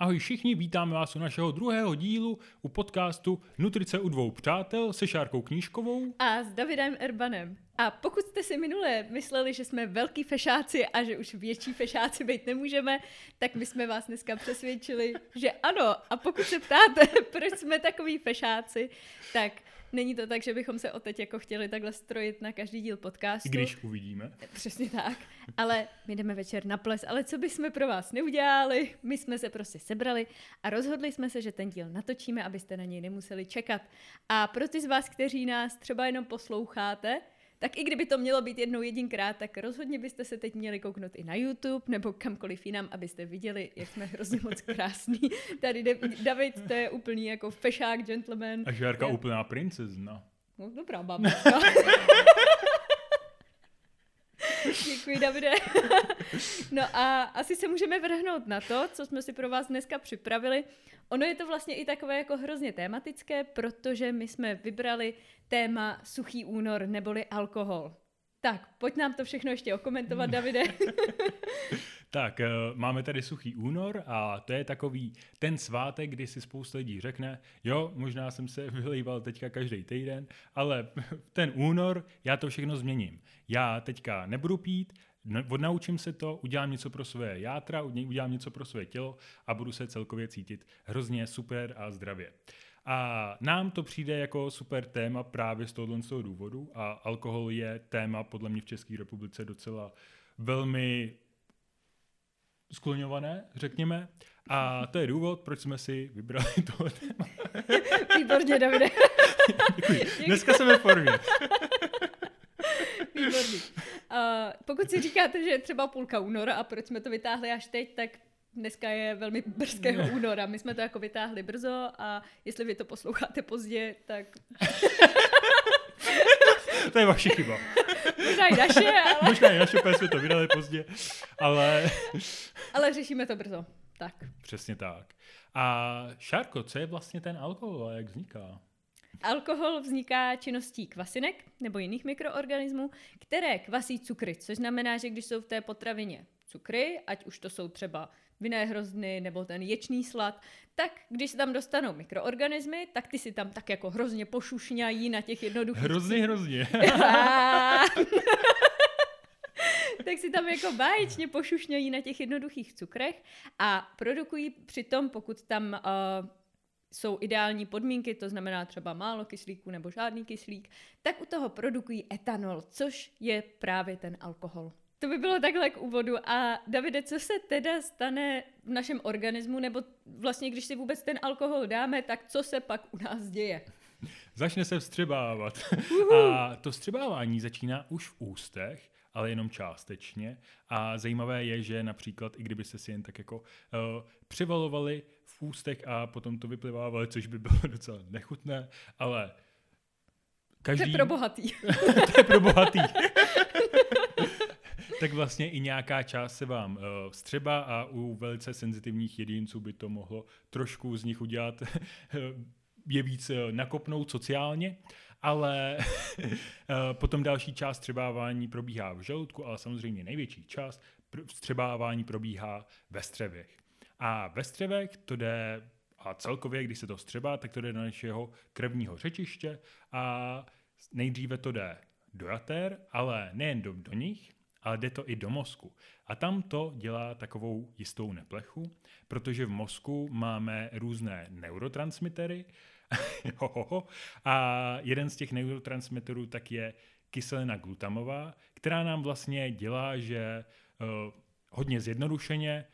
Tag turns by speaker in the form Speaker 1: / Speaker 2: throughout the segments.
Speaker 1: Ahoj všichni, vítáme vás u našeho druhého dílu u podcastu Nutrice u dvou přátel se Šárkou Knížkovou
Speaker 2: a s Davidem Erbanem. A pokud jste si minule mysleli, že jsme velký fešáci a že už větší fešáci být nemůžeme, tak my jsme vás dneska přesvědčili, že ano. A pokud se ptáte, proč jsme takový fešáci, tak Není to tak, že bychom se teď jako chtěli takhle strojit na každý díl podcastu.
Speaker 1: I když uvidíme.
Speaker 2: Přesně tak. Ale my jdeme večer na ples. Ale co bychom pro vás neudělali? My jsme se prostě sebrali a rozhodli jsme se, že ten díl natočíme, abyste na něj nemuseli čekat. A pro ty z vás, kteří nás třeba jenom posloucháte, tak i kdyby to mělo být jednou jedinkrát, tak rozhodně byste se teď měli kouknout i na YouTube nebo kamkoliv jinam, abyste viděli, jak jsme hrozně moc krásní. Tady David, to je úplný jako fešák gentleman.
Speaker 1: A Žárka úplná princezna.
Speaker 2: No dobrá babička. Děkuji, Davide. no a asi se můžeme vrhnout na to, co jsme si pro vás dneska připravili. Ono je to vlastně i takové jako hrozně tématické, protože my jsme vybrali téma suchý únor neboli alkohol. Tak, pojď nám to všechno ještě okomentovat, Davide.
Speaker 1: tak, eh, máme tady suchý únor a to je takový ten svátek, kdy si spousta lidí řekne, jo, možná jsem se vylejval teďka každý týden, ale ten únor, já to všechno změním. Já teďka nebudu pít, odnaučím se to, udělám něco pro své játra, udělám něco pro své tělo a budu se celkově cítit hrozně super a zdravě. A nám to přijde jako super téma právě z tohohle z toho důvodu a alkohol je téma podle mě v České republice docela velmi skloňované, řekněme. A to je důvod, proč jsme si vybrali tohle téma.
Speaker 2: Výborně, Davide.
Speaker 1: Děkuji. Dneska jsme v formě.
Speaker 2: Výborný. Uh, pokud si říkáte, že je třeba půlka února a proč jsme to vytáhli až teď, tak dneska je velmi brzkého no. února. My jsme to jako vytáhli brzo a jestli vy to posloucháte pozdě, tak...
Speaker 1: to je vaše chyba.
Speaker 2: Možná i naše, ale...
Speaker 1: Možná i naše, jsme to vydali pozdě, ale...
Speaker 2: ale řešíme to brzo. Tak.
Speaker 1: Přesně tak. A Šárko, co je vlastně ten alkohol a jak vzniká?
Speaker 2: Alkohol vzniká činností kvasinek nebo jiných mikroorganismů, které kvasí cukry, což znamená, že když jsou v té potravině cukry, ať už to jsou třeba vinné hrozny nebo ten ječný slad, tak když se tam dostanou mikroorganismy, tak ty si tam tak jako hrozně pošušňají na těch jednoduchých...
Speaker 1: Hrozně, hrozně.
Speaker 2: tak si tam jako báječně pošušňají na těch jednoduchých cukrech a produkují přitom, pokud tam uh, jsou ideální podmínky, to znamená třeba málo kyslíku nebo žádný kyslík, tak u toho produkují etanol, což je právě ten alkohol. To by bylo takhle k úvodu. A Davide, co se teda stane v našem organismu, nebo vlastně, když si vůbec ten alkohol dáme, tak co se pak u nás děje?
Speaker 1: Začne se vstřebávat. Uhu. A to vstřebávání začíná už v ústech, ale jenom částečně. A zajímavé je, že například, i kdyby se si jen tak jako uh, přivalovali v ústech a potom to vyplivávali, což by bylo docela nechutné, ale
Speaker 2: každý... To je pro bohatý.
Speaker 1: to je pro bohatý. Tak vlastně i nějaká část se vám uh, střeba a u velice senzitivních jedinců by to mohlo trošku z nich udělat je víc uh, nakopnout sociálně, ale potom další část střebávání probíhá v žaludku, ale samozřejmě největší část střebávání probíhá ve střevech. A ve střevech to jde, a celkově, když se to střebá, tak to jde do našeho krevního řečiště a nejdříve to jde do jater, ale nejen do, do nich, ale jde to i do mozku. A tam to dělá takovou jistou neplechu, protože v mozku máme různé neurotransmitery a jeden z těch neurotransmiterů tak je kyselina glutamová, která nám vlastně dělá, že uh, hodně zjednodušeně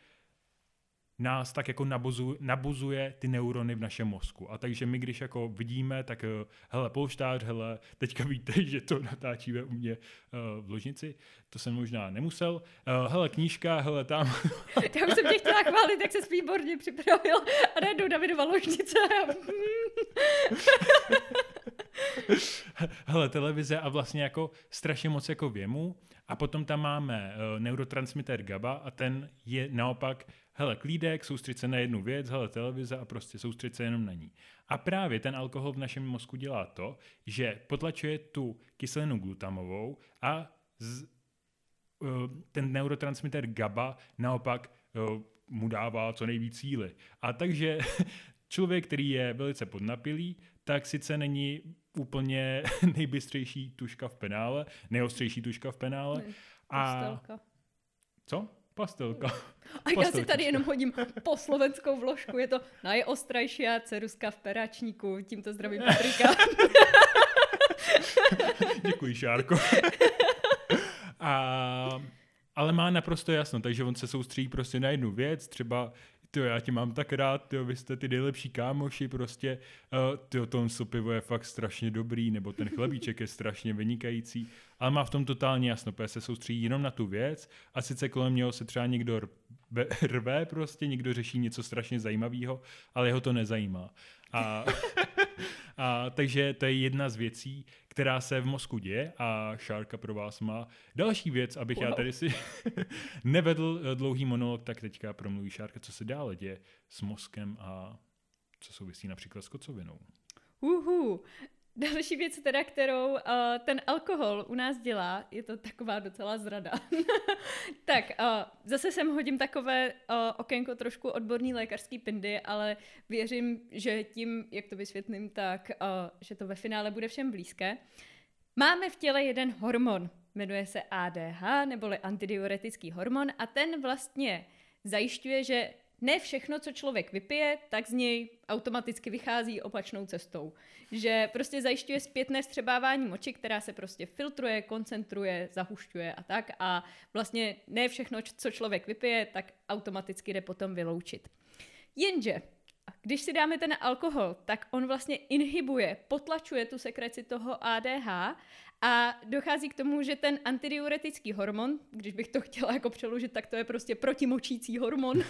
Speaker 1: nás tak jako nabuzuje, nabuzuje ty neurony v našem mozku. A takže my, když jako vidíme, tak eh, hele, polštář, hele, teďka víte, že to natáčíme u mě uh, v ložnici, to jsem možná nemusel. Uh, hele, knížka, hele, tam.
Speaker 2: Já už jsem tě chtěla chválit, jak se výborně připravil a najednou Davidova ložnice.
Speaker 1: Hele, televize a vlastně jako strašně moc jako věmu. A potom tam máme uh, neurotransmitter GABA a ten je naopak, hele, klídek, soustřed se na jednu věc, hele, televize a prostě soustřed se jenom na ní. A právě ten alkohol v našem mozku dělá to, že potlačuje tu kyselinu glutamovou a z, uh, ten neurotransmitter GABA naopak uh, mu dává co nejvíc síly. A takže člověk, který je velice podnapilý, tak sice není úplně nejbystřejší tuška v penále, nejostřejší tuška v penále.
Speaker 2: A... Pastelka.
Speaker 1: Co? Pastelka.
Speaker 2: A já si tady jenom hodím po slovenskou vložku. Je to najostrajší ceruska v peráčníku. Tímto zdravím Patrika.
Speaker 1: Děkuji, Šárko. A, ale má naprosto jasno, takže on se soustředí prostě na jednu věc, třeba ty já tě mám tak rád, ty vy jste ty nejlepší kámoši, prostě, uh, ty to pivo je fakt strašně dobrý, nebo ten chlebíček je strašně vynikající, ale má v tom totálně jasno, se soustředí jenom na tu věc a sice kolem něho se třeba někdo rve, rve prostě, někdo řeší něco strašně zajímavého, ale jeho to nezajímá. A, a takže to je jedna z věcí, která se v mozku děje a Šárka pro vás má další věc, abych wow. já tady si nevedl eh, dlouhý monolog, tak teďka promluví Šárka, co se dále děje s mozkem a co souvisí například s kocovinou.
Speaker 2: Uhu. Další věc teda, kterou uh, ten alkohol u nás dělá, je to taková docela zrada. tak uh, zase sem hodím takové uh, okénko trošku odborný lékařský pindy, ale věřím, že tím, jak to vysvětlím, tak uh, že to ve finále bude všem blízké. Máme v těle jeden hormon, jmenuje se ADH, neboli antidiuretický hormon a ten vlastně zajišťuje, že ne všechno, co člověk vypije, tak z něj automaticky vychází opačnou cestou. Že prostě zajišťuje zpětné střebávání moči, která se prostě filtruje, koncentruje, zahušťuje a tak. A vlastně ne všechno, co člověk vypije, tak automaticky jde potom vyloučit. Jenže když si dáme ten alkohol, tak on vlastně inhibuje, potlačuje tu sekreci toho ADH a dochází k tomu, že ten antidiuretický hormon, když bych to chtěla jako přeložit, tak to je prostě protimočící hormon.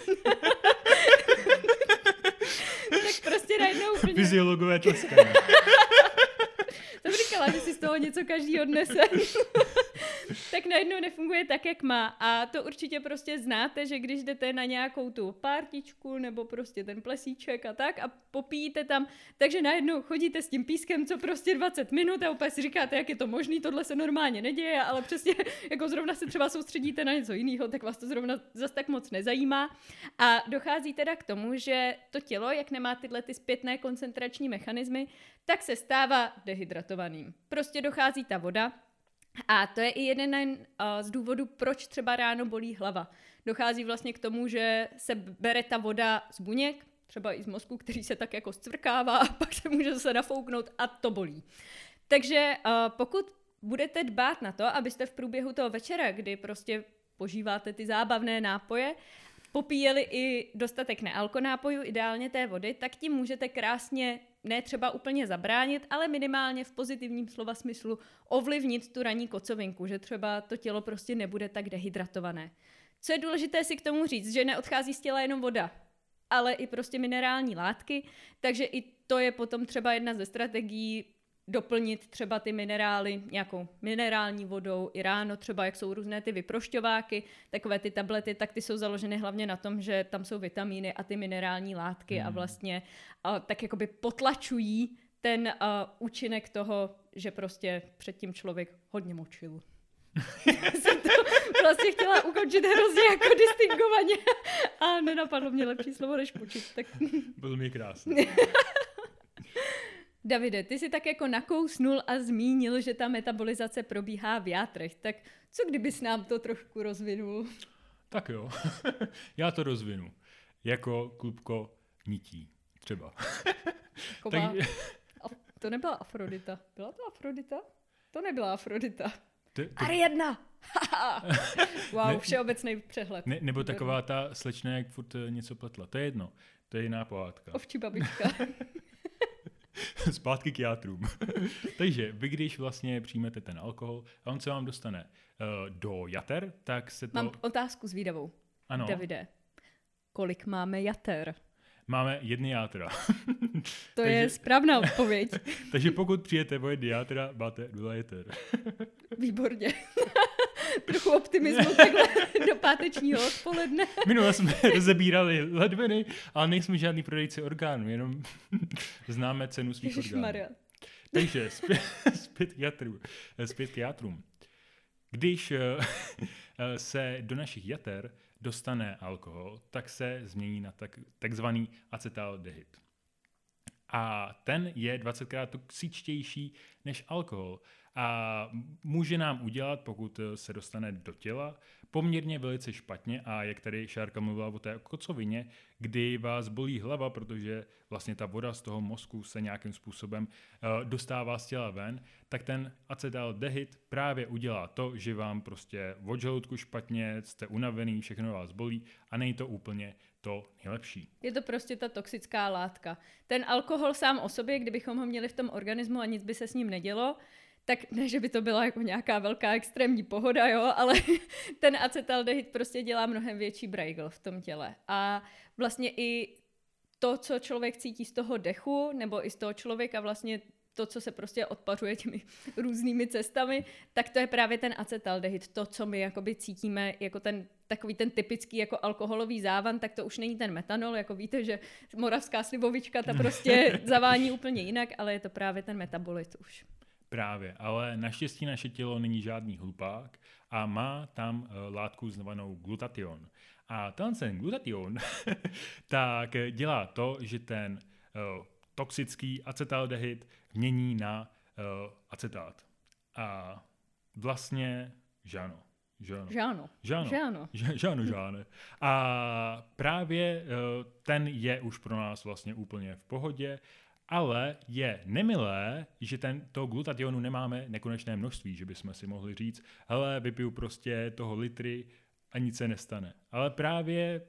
Speaker 2: tak prostě najednou úplně...
Speaker 1: Fyziologové tleskají.
Speaker 2: to říkala, že si z toho něco každý odnese. tak najednou nefunguje tak, jak má. A to určitě prostě znáte, že když jdete na nějakou tu partičku nebo prostě ten plesíček a tak a popíjíte tam, takže najednou chodíte s tím pískem, co prostě 20 minut a úplně si říkáte, jak je to možný, tohle se normálně neděje, ale přesně jako zrovna se třeba soustředíte na něco jiného, tak vás to zrovna zas tak moc nezajímá. A dochází teda k tomu, že to tělo, jak nemá tyhle ty zpětné koncentrační mechanismy, tak se stává dehydratovaným. Prostě dochází ta voda, a to je i jeden uh, z důvodů, proč třeba ráno bolí hlava. Dochází vlastně k tomu, že se bere ta voda z buněk, třeba i z mozku, který se tak jako zcvrkává a pak se může zase nafouknout a to bolí. Takže uh, pokud budete dbát na to, abyste v průběhu toho večera, kdy prostě požíváte ty zábavné nápoje, popíjeli i dostatek nealkonápojů, ideálně té vody, tak tím můžete krásně ne třeba úplně zabránit, ale minimálně v pozitivním slova smyslu ovlivnit tu ranní kocovinku, že třeba to tělo prostě nebude tak dehydratované. Co je důležité si k tomu říct, že neodchází z těla jenom voda, ale i prostě minerální látky, takže i to je potom třeba jedna ze strategií doplnit třeba ty minerály nějakou minerální vodou i ráno, třeba jak jsou různé ty vyprošťováky, takové ty tablety, tak ty jsou založeny hlavně na tom, že tam jsou vitamíny a ty minerální látky hmm. a vlastně a, tak jakoby potlačují ten a, účinek toho, že prostě předtím člověk hodně močil. jsem to vlastně chtěla ukončit hrozně jako distingovaně a nenapadlo mě lepší slovo než počít. Tak...
Speaker 1: Byl mi krásný.
Speaker 2: Davide, ty si tak jako nakousnul a zmínil, že ta metabolizace probíhá v játrech, tak co kdybys nám to trošku rozvinul?
Speaker 1: Tak jo, já to rozvinu. Jako klubko nití, třeba.
Speaker 2: tak... To nebyla Afrodita. Byla to Afrodita? To nebyla Afrodita. Ty, ty... Ariadna! wow, ne, všeobecný přehled.
Speaker 1: Ne, nebo taková ta slečna, jak furt eh, něco pletla. To je jedno. To je jiná pohádka.
Speaker 2: Ovčí babička.
Speaker 1: Zpátky k játrům. Takže vy, když vlastně přijmete ten alkohol a on se vám dostane uh, do jater, tak se to...
Speaker 2: Mám otázku s výdavou.
Speaker 1: Ano.
Speaker 2: Davide, kolik máme jater?
Speaker 1: máme jedny játra.
Speaker 2: To takže, je správná odpověď.
Speaker 1: takže pokud přijete o jedny játra, máte nula jeter.
Speaker 2: Výborně. Trochu optimismu takhle do pátečního odpoledne.
Speaker 1: Minule jsme rozebírali ledviny, ale nejsme žádný prodejci orgánů, jenom známe cenu svých orgánů. Takže zpět, zpět, k jatru, zpět k játrům. Když eh, se do našich jater dostane alkohol, tak se změní na tak, takzvaný acetaldehyd. A ten je 20krát toxičtější než alkohol. A může nám udělat, pokud se dostane do těla, poměrně velice špatně. A jak tady Šárka mluvila o té kocovině, kdy vás bolí hlava, protože vlastně ta voda z toho mozku se nějakým způsobem uh, dostává z těla ven, tak ten acetaldehyd právě udělá to, že vám prostě od žaludku špatně, jste unavený, všechno vás bolí a není to úplně to nejlepší.
Speaker 2: Je to prostě ta toxická látka. Ten alkohol sám o sobě, kdybychom ho měli v tom organismu a nic by se s ním nedělo, tak ne, že by to byla jako nějaká velká extrémní pohoda, jo, ale ten acetaldehyd prostě dělá mnohem větší brajgl v tom těle. A vlastně i to, co člověk cítí z toho dechu, nebo i z toho člověka vlastně to, co se prostě odpařuje těmi různými cestami, tak to je právě ten acetaldehyd. To, co my jakoby cítíme jako ten takový ten typický jako alkoholový závan, tak to už není ten metanol, jako víte, že moravská slivovička ta prostě zavání úplně jinak, ale je to právě ten metabolit už.
Speaker 1: Právě, ale naštěstí naše tělo není žádný hlupák a má tam uh, látku zvanou glutation. A ten glutation tak dělá to, že ten uh, toxický acetaldehyd mění na uh, acetát. A vlastně žáno.
Speaker 2: Žáno. Žáno.
Speaker 1: Žáno. Žáno. Žáno, žáno. A právě uh, ten je už pro nás vlastně úplně v pohodě ale je nemilé, že ten, toho glutationu nemáme nekonečné množství, že bychom si mohli říct, hele, vypiju prostě toho litry a nic se nestane. Ale právě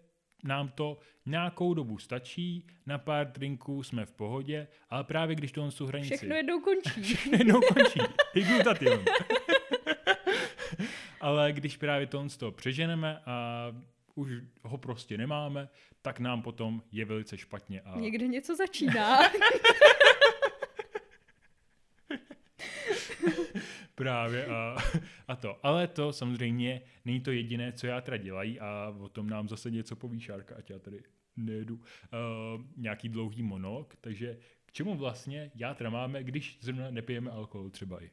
Speaker 1: nám to nějakou dobu stačí, na pár drinků jsme v pohodě, ale právě když to tu hranici...
Speaker 2: Všechno jednou končí.
Speaker 1: Všechno jednou končí. I glutation. Ale když právě to z toho přeženeme a už ho prostě nemáme, tak nám potom je velice špatně. A...
Speaker 2: Někde něco začíná.
Speaker 1: Právě a, a to. Ale to samozřejmě není to jediné, co já teda dělají a o tom nám zase něco poví Šárka, ať já tady nejedu uh, nějaký dlouhý monolog, takže k čemu vlastně játra máme, když zrovna nepijeme alkohol třeba i?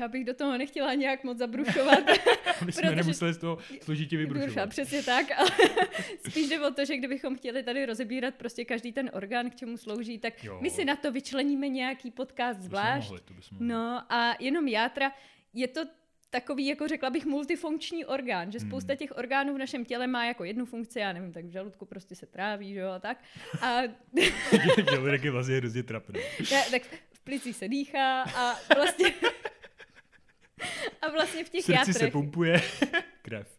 Speaker 2: Já bych do toho nechtěla nějak moc zabrušovat.
Speaker 1: My jsme nemuseli z toho složitě vybrušovat.
Speaker 2: Přesně tak, ale spíš jde o to, že kdybychom chtěli tady rozebírat prostě každý ten orgán, k čemu slouží, tak jo. my si na to vyčleníme nějaký podcast zvlášť. To mohli, to mohli. No a jenom játra, je to takový, jako řekla bych, multifunkční orgán, že hmm. spousta těch orgánů v našem těle má jako jednu funkci, já nevím, tak v žaludku prostě se tráví, že jo, a tak. A...
Speaker 1: Žaludek je vlastně hrozně trapný.
Speaker 2: tak v plicích se dýchá a vlastně a vlastně v těch
Speaker 1: Srdci
Speaker 2: játrech...
Speaker 1: se pumpuje krev.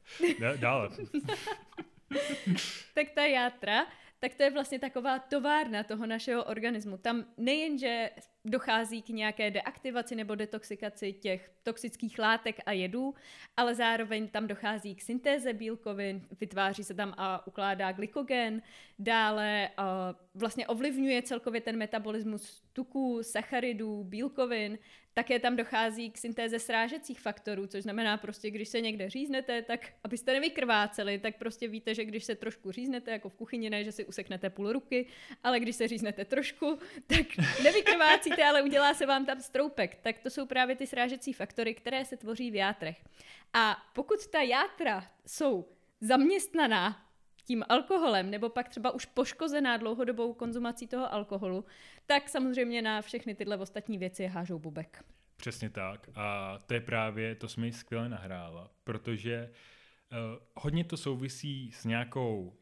Speaker 1: Dále.
Speaker 2: tak ta játra, tak to je vlastně taková továrna toho našeho organismu. Tam nejenže dochází k nějaké deaktivaci nebo detoxikaci těch toxických látek a jedů, ale zároveň tam dochází k syntéze bílkovin, vytváří se tam a ukládá glykogen, dále vlastně ovlivňuje celkově ten metabolismus tuků, sacharidů, bílkovin, také tam dochází k syntéze srážecích faktorů, což znamená prostě, když se někde říznete, tak abyste nevykrváceli, tak prostě víte, že když se trošku říznete, jako v kuchyni, ne, že si useknete půl ruky, ale když se říznete trošku, tak nevykrvácíte, ale udělá se vám tam stroupek. Tak to jsou právě ty srážecí faktory, které se tvoří v játrech. A pokud ta játra jsou zaměstnaná tím alkoholem, nebo pak třeba už poškozená dlouhodobou konzumací toho alkoholu, tak samozřejmě na všechny tyhle ostatní věci hážou bubek.
Speaker 1: Přesně tak. A to je právě, to jsme ji skvěle nahrála, protože uh, hodně to souvisí s nějakou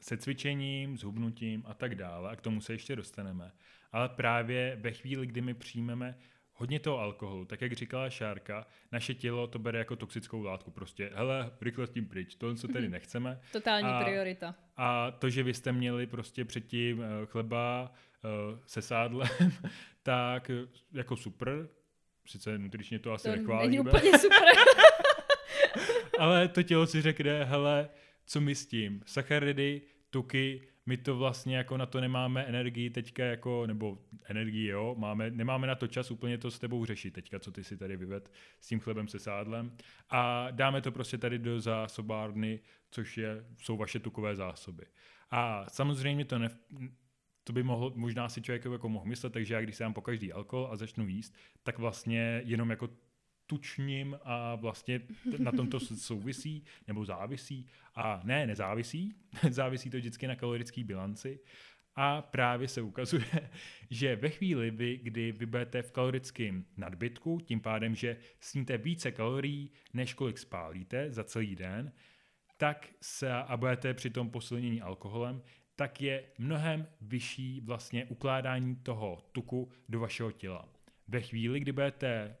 Speaker 1: se cvičením, s hubnutím a tak dále, a k tomu se ještě dostaneme. Ale právě ve chvíli, kdy my přijmeme hodně toho alkoholu, tak jak říkala Šárka, naše tělo to bere jako toxickou látku. Prostě, hele, rychle s tím pryč, to, co tady mhm. nechceme.
Speaker 2: Totální a, priorita.
Speaker 1: A to, že vy jste měli prostě předtím eh, chleba uh, se sádlem, tak eh, jako super, sice nutričně to asi to nechválíme.
Speaker 2: Není úplně super.
Speaker 1: ale to tělo si řekne, hele, co my s tím? Sacharidy, tuky, my to vlastně jako na to nemáme energii teďka jako, nebo energii jo, máme, nemáme na to čas úplně to s tebou řešit teďka, co ty si tady vyved s tím chlebem se sádlem a dáme to prostě tady do zásobárny, což je, jsou vaše tukové zásoby. A samozřejmě to ne, to by mohl, možná si člověk jako mohl myslet, takže já když se dám po každý alkohol a začnu jíst, tak vlastně jenom jako tučním a vlastně na tom to souvisí nebo závisí. A ne, nezávisí, závisí to vždycky na kalorické bilanci. A právě se ukazuje, že ve chvíli, vy, kdy vy budete v kalorickém nadbytku, tím pádem, že sníte více kalorií, než kolik spálíte za celý den, tak se a budete při tom posilnění alkoholem, tak je mnohem vyšší vlastně ukládání toho tuku do vašeho těla. Ve chvíli, kdy budete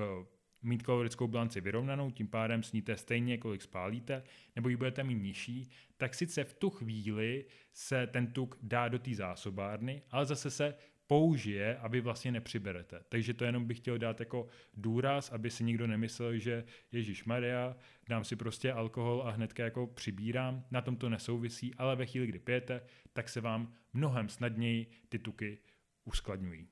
Speaker 1: eh, mít kalorickou bilanci vyrovnanou, tím pádem sníte stejně, kolik spálíte, nebo ji budete mít nižší, tak sice v tu chvíli se ten tuk dá do té zásobárny, ale zase se použije a vy vlastně nepřiberete. Takže to jenom bych chtěl dát jako důraz, aby si nikdo nemyslel, že Ježíš Maria, dám si prostě alkohol a hnedka jako přibírám. Na tom to nesouvisí, ale ve chvíli, kdy pijete, tak se vám mnohem snadněji ty tuky uskladňují.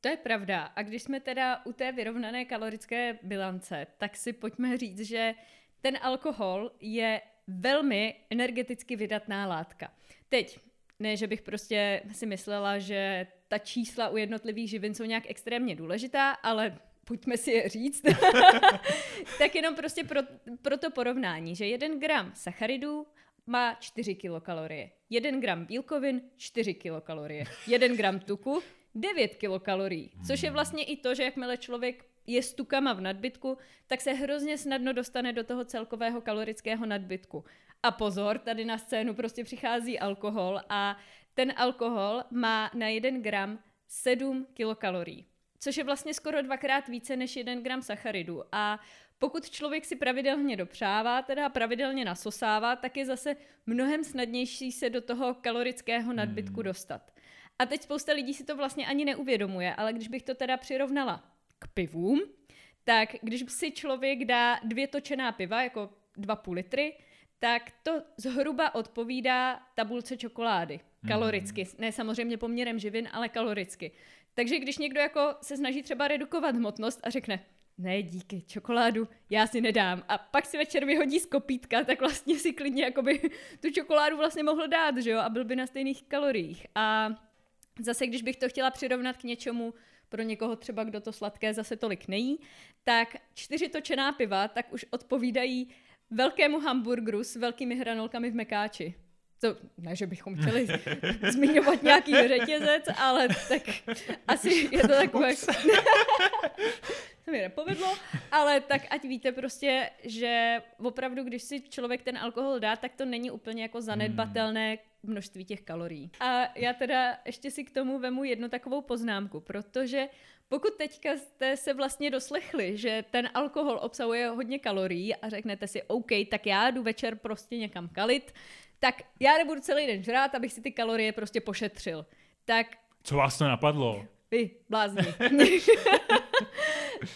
Speaker 2: To je pravda. A když jsme teda u té vyrovnané kalorické bilance, tak si pojďme říct, že ten alkohol je velmi energeticky vydatná látka. Teď, ne, že bych prostě si myslela, že ta čísla u jednotlivých živin jsou nějak extrémně důležitá, ale pojďme si je říct, tak jenom prostě pro, pro to porovnání, že jeden gram sacharidů má 4 kilokalorie, jeden gram bílkovin 4 kilokalorie, jeden gram tuku 9 kilokalorií, což je vlastně i to, že jakmile člověk je s tukama v nadbytku, tak se hrozně snadno dostane do toho celkového kalorického nadbytku. A pozor, tady na scénu prostě přichází alkohol a ten alkohol má na 1 gram 7 kilokalorií, což je vlastně skoro dvakrát více než 1 gram sacharidu. A pokud člověk si pravidelně dopřává, teda pravidelně nasosává, tak je zase mnohem snadnější se do toho kalorického nadbytku hmm. dostat. A teď spousta lidí si to vlastně ani neuvědomuje, ale když bych to teda přirovnala k pivům, tak když si člověk dá dvě točená piva, jako dva půl litry, tak to zhruba odpovídá tabulce čokolády. Mhm. Kaloricky. Mm. Ne samozřejmě poměrem živin, ale kaloricky. Takže když někdo jako se snaží třeba redukovat hmotnost a řekne, ne díky, čokoládu já si nedám. A pak si večer vyhodí z kopítka, tak vlastně si klidně jakoby tu čokoládu vlastně mohl dát, že jo, a byl by na stejných kaloriích. A Zase, když bych to chtěla přirovnat k něčemu, pro někoho třeba, kdo to sladké zase tolik nejí, tak čtyři točená piva tak už odpovídají velkému hamburgeru s velkými hranolkami v mekáči. To, ne, že bychom chtěli zmiňovat nějaký řetězec, ale tak asi je to takové... to mi nepovedlo, ale tak ať víte prostě, že opravdu, když si člověk ten alkohol dá, tak to není úplně jako zanedbatelné množství těch kalorií. A já teda ještě si k tomu vemu jednu takovou poznámku, protože pokud teďka jste se vlastně doslechli, že ten alkohol obsahuje hodně kalorií a řeknete si, OK, tak já jdu večer prostě někam kalit, tak já nebudu celý den žrát, abych si ty kalorie prostě pošetřil. Tak...
Speaker 1: Co vás to napadlo?
Speaker 2: Vy, blázni.